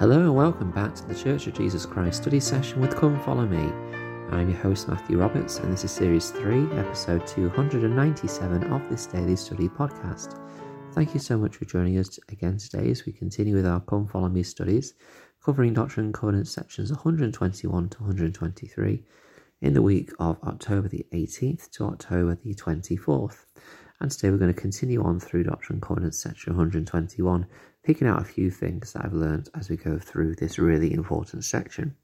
Hello and welcome back to the Church of Jesus Christ study session with Come Follow Me. I'm your host Matthew Roberts, and this is Series 3, Episode 297 of this daily study podcast. Thank you so much for joining us again today as we continue with our Come Follow Me studies, covering Doctrine and Covenants sections 121 to 123 in the week of October the 18th to October the 24th. And today we're going to continue on through Doctrine and Covenants section 121 picking out a few things that I've learned as we go through this really important section.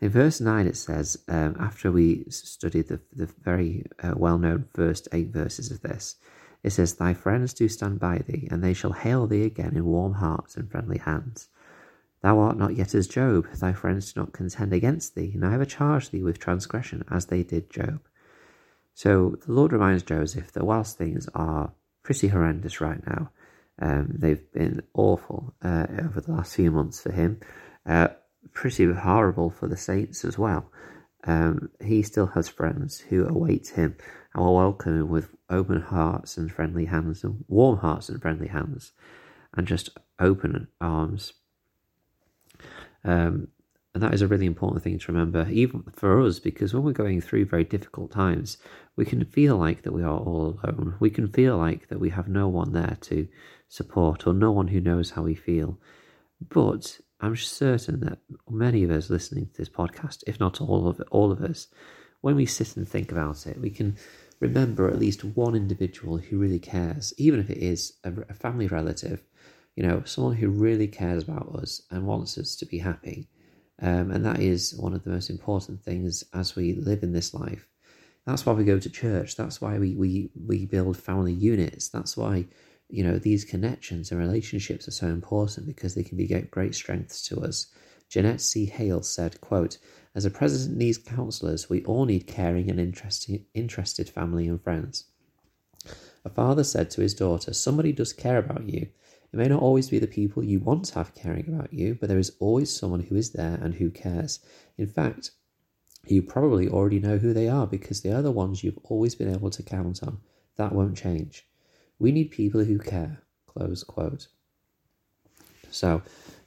In verse 9, it says, um, after we studied the, the very uh, well known first eight verses of this, it says, Thy friends do stand by thee, and they shall hail thee again in warm hearts and friendly hands. Thou art not yet as Job, thy friends do not contend against thee, neither charge thee with transgression as they did Job. So the Lord reminds Joseph that whilst things are pretty horrendous right now, um, they've been awful uh, over the last few months for him. Uh, pretty horrible for the Saints as well. Um, he still has friends who await him and will welcome him with open hearts and friendly hands, and warm hearts and friendly hands, and just open arms. Um, and that is a really important thing to remember, even for us, because when we're going through very difficult times, we can feel like that we are all alone. We can feel like that we have no one there to support or no one who knows how we feel. But I'm certain that many of us listening to this podcast, if not all of all of us, when we sit and think about it, we can remember at least one individual who really cares, even if it is a, a family relative, you know, someone who really cares about us and wants us to be happy. Um, and that is one of the most important things as we live in this life. That's why we go to church. That's why we, we, we build family units. That's why you know, these connections and relationships are so important because they can be great strengths to us. Janette C. Hale said, quote, As a president needs counselors, we all need caring and interesting, interested family and friends. A father said to his daughter, Somebody does care about you. It may not always be the people you want to have caring about you, but there is always someone who is there and who cares. In fact, you probably already know who they are because they are the ones you've always been able to count on. That won't change. We need people who care. Close quote. So,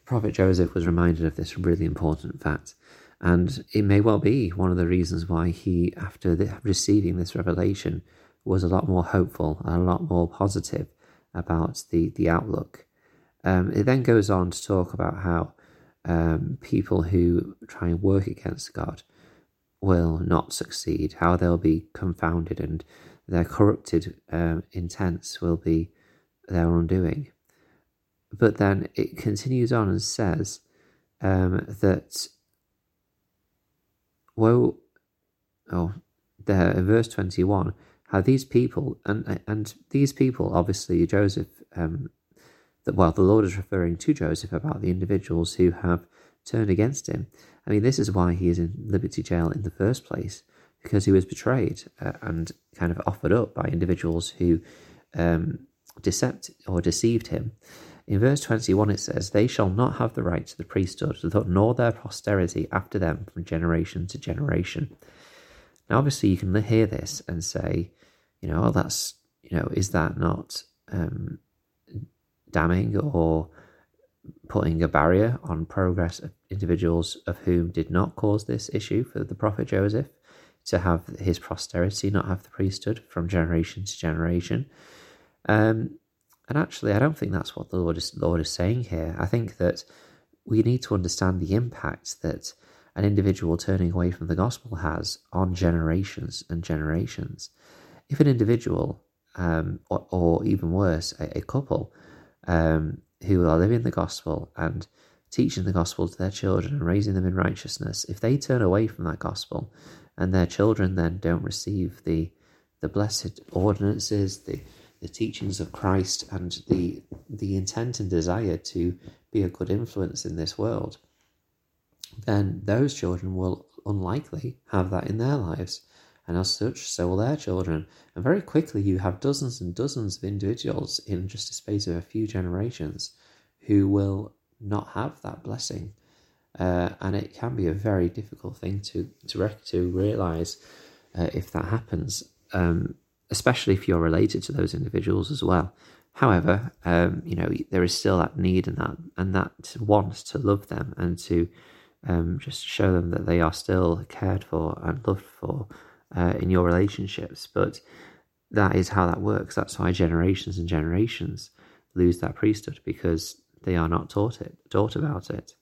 Prophet Joseph was reminded of this really important fact. And it may well be one of the reasons why he, after the, receiving this revelation, was a lot more hopeful and a lot more positive about the, the outlook. Um, it then goes on to talk about how um, people who try and work against God will not succeed, how they'll be confounded and their corrupted um, intents will be their undoing. But then it continues on and says um, that, well, oh, there in verse 21, how these people, and and these people, obviously, Joseph, um, that well, the Lord is referring to Joseph about the individuals who have turned against him. I mean, this is why he is in Liberty Jail in the first place because he was betrayed uh, and kind of offered up by individuals who um, decept or deceived him. In verse 21, it says, They shall not have the right to the priesthood, nor their posterity after them from generation to generation. Now, obviously, you can hear this and say, you know, oh, that's, you know, is that not um, damning or putting a barrier on progress of individuals of whom did not cause this issue for the prophet Joseph? To have his posterity not have the priesthood from generation to generation. Um, and actually, I don't think that's what the Lord is, Lord is saying here. I think that we need to understand the impact that an individual turning away from the gospel has on generations and generations. If an individual, um, or, or, even worse, a, a couple um, who are living the gospel and teaching the gospel to their children and raising them in righteousness, if they turn away from that gospel and their children then don't receive the the blessed ordinances, the the teachings of Christ, and the the intent and desire to be a good influence in this world, then those children will unlikely have that in their lives. And as such, so will their children. And very quickly, you have dozens and dozens of individuals in just a space of a few generations who will not have that blessing uh, and it can be a very difficult thing to to rec- to realize uh, if that happens. Um, especially if you're related to those individuals as well. However, um, you know there is still that need and that and that want to love them and to um, just show them that they are still cared for and loved for uh, in your relationships. But that is how that works. That's why generations and generations lose that priesthood because they are not taught it, taught about it.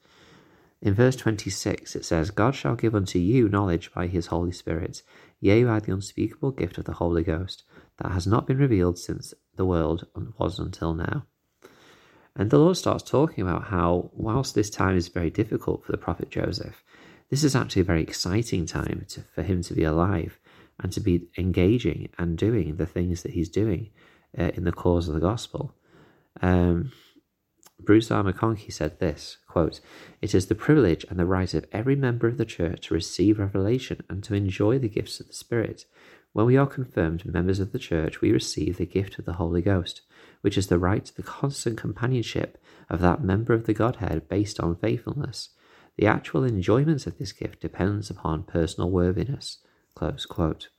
In verse 26, it says, God shall give unto you knowledge by his Holy Spirit, yea, by the unspeakable gift of the Holy Ghost, that has not been revealed since the world was until now. And the Lord starts talking about how, whilst this time is very difficult for the prophet Joseph, this is actually a very exciting time to, for him to be alive and to be engaging and doing the things that he's doing uh, in the cause of the gospel. Um, Bruce R. McConkie said this quote, It is the privilege and the right of every member of the church to receive revelation and to enjoy the gifts of the Spirit. When we are confirmed members of the church, we receive the gift of the Holy Ghost, which is the right to the constant companionship of that member of the Godhead based on faithfulness. The actual enjoyment of this gift depends upon personal worthiness. Close quote.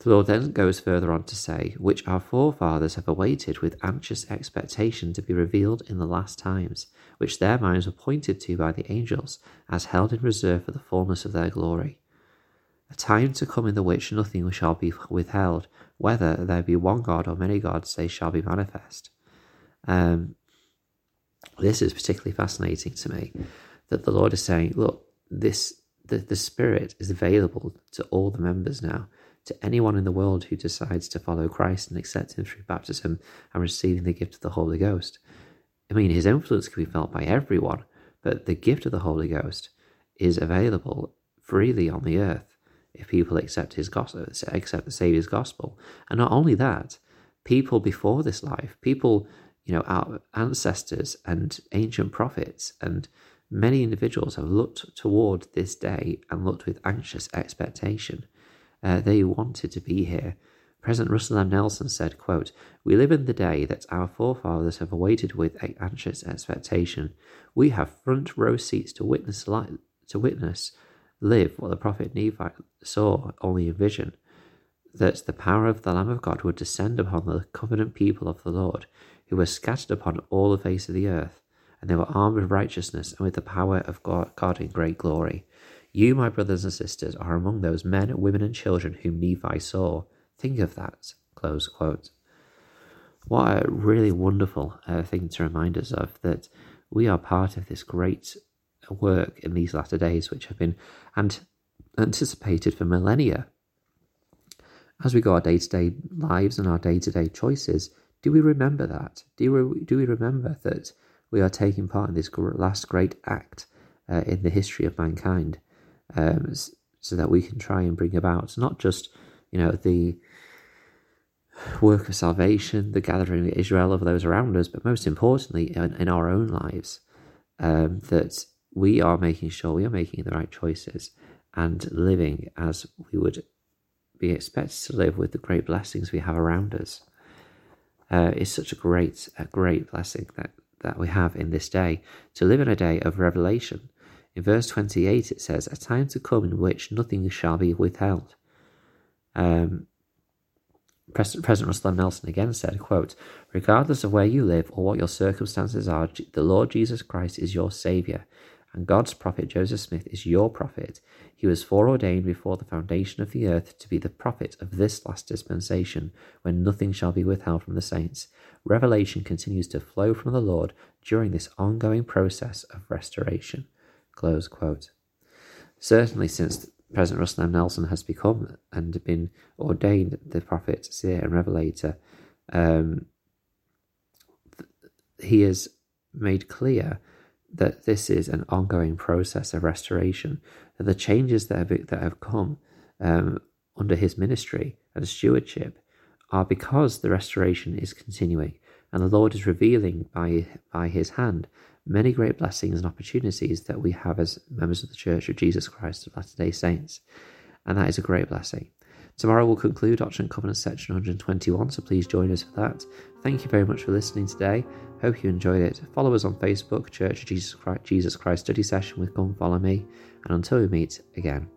The Lord then goes further on to say, which our forefathers have awaited with anxious expectation to be revealed in the last times, which their minds were pointed to by the angels, as held in reserve for the fullness of their glory. A time to come in the which nothing shall be withheld, whether there be one God or many gods, they shall be manifest. Um, this is particularly fascinating to me that the Lord is saying, look, this the, the Spirit is available to all the members now to anyone in the world who decides to follow Christ and accept Him through baptism and receiving the gift of the Holy Ghost. I mean, His influence can be felt by everyone, but the gift of the Holy Ghost is available freely on the earth if people accept His gospel, accept the Savior's gospel. And not only that, people before this life, people, you know, our ancestors and ancient prophets and many individuals have looked toward this day and looked with anxious expectation uh, they wanted to be here. President Russell M. Nelson said, quote, We live in the day that our forefathers have awaited with anxious expectation. We have front row seats to witness, to witness live what the prophet Nephi saw only in vision, that the power of the Lamb of God would descend upon the covenant people of the Lord, who were scattered upon all the face of the earth, and they were armed with righteousness and with the power of God in great glory. You, my brothers and sisters, are among those men, women, and children whom Nephi saw. Think of that. Close quote. What a really wonderful uh, thing to remind us of that we are part of this great work in these latter days, which have been and anticipated for millennia. As we go our day to day lives and our day to day choices, do we remember that? Do we, do we remember that we are taking part in this last great act uh, in the history of mankind? Um, so that we can try and bring about not just you know the work of salvation, the gathering of Israel of those around us, but most importantly in, in our own lives, um, that we are making sure we are making the right choices and living as we would be expected to live with the great blessings we have around us. Uh, is such a great, a great blessing that, that we have in this day to live in a day of revelation, in verse 28, it says, A time to come in which nothing shall be withheld. Um, President, Russell M. Nelson again said, quote, Regardless of where you live or what your circumstances are, the Lord Jesus Christ is your Saviour, and God's prophet Joseph Smith is your prophet. He was foreordained before the foundation of the earth to be the prophet of this last dispensation, when nothing shall be withheld from the saints. Revelation continues to flow from the Lord during this ongoing process of restoration. Close quote. Certainly, since President Russell M. Nelson has become and been ordained the prophet, seer, and revelator, um, he has made clear that this is an ongoing process of restoration, that the changes that have, that have come um, under his ministry and stewardship are because the restoration is continuing and the Lord is revealing by, by his hand many great blessings and opportunities that we have as members of the Church of Jesus Christ of Latter day Saints. And that is a great blessing. Tomorrow we'll conclude Doctrine and Covenants section 121, so please join us for that. Thank you very much for listening today. Hope you enjoyed it. Follow us on Facebook, Church of Jesus Christ, Jesus Christ Study Session with Come Follow Me. And until we meet again,